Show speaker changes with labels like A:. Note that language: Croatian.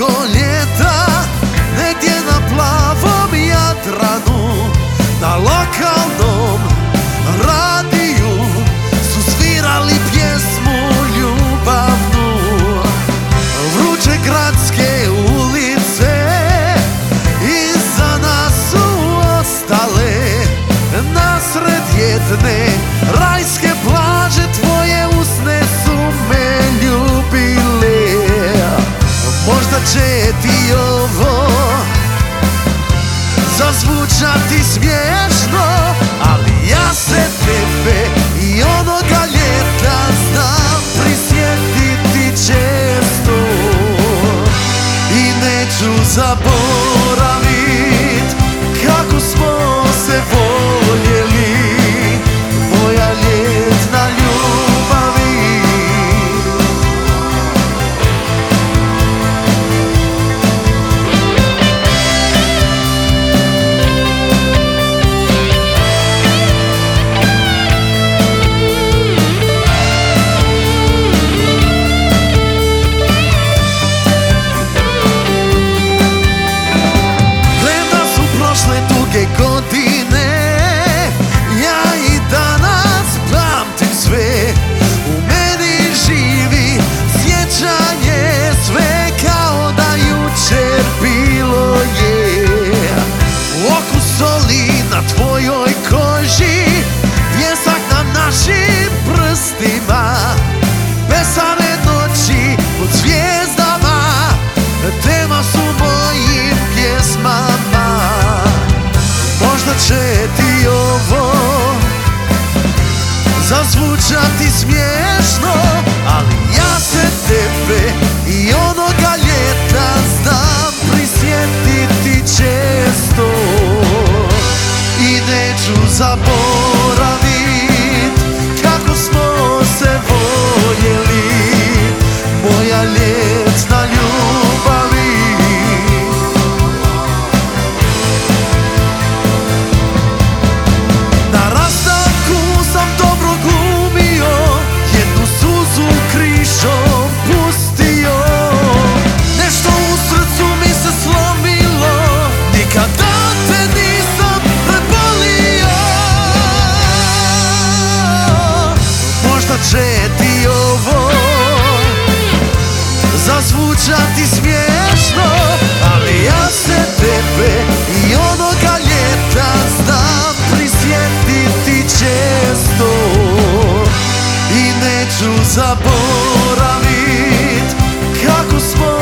A: mnogo ljeta Negdje na plavom Jadranu Na lokalnom Možda će ti ovo Zazvučati smiješno Ali ja se tebe i onoga ljeta Znam prisjetiti često I neću zaboravit Zazvučati smiješno Ali ja se tebe i onoga ljeta Znam prisjetiti često. I neću zaboravit Zazvučati smiješno Ali ja se tebe i onoga ljeta Znam prisjetiti često. I neću zaboravit Kako smo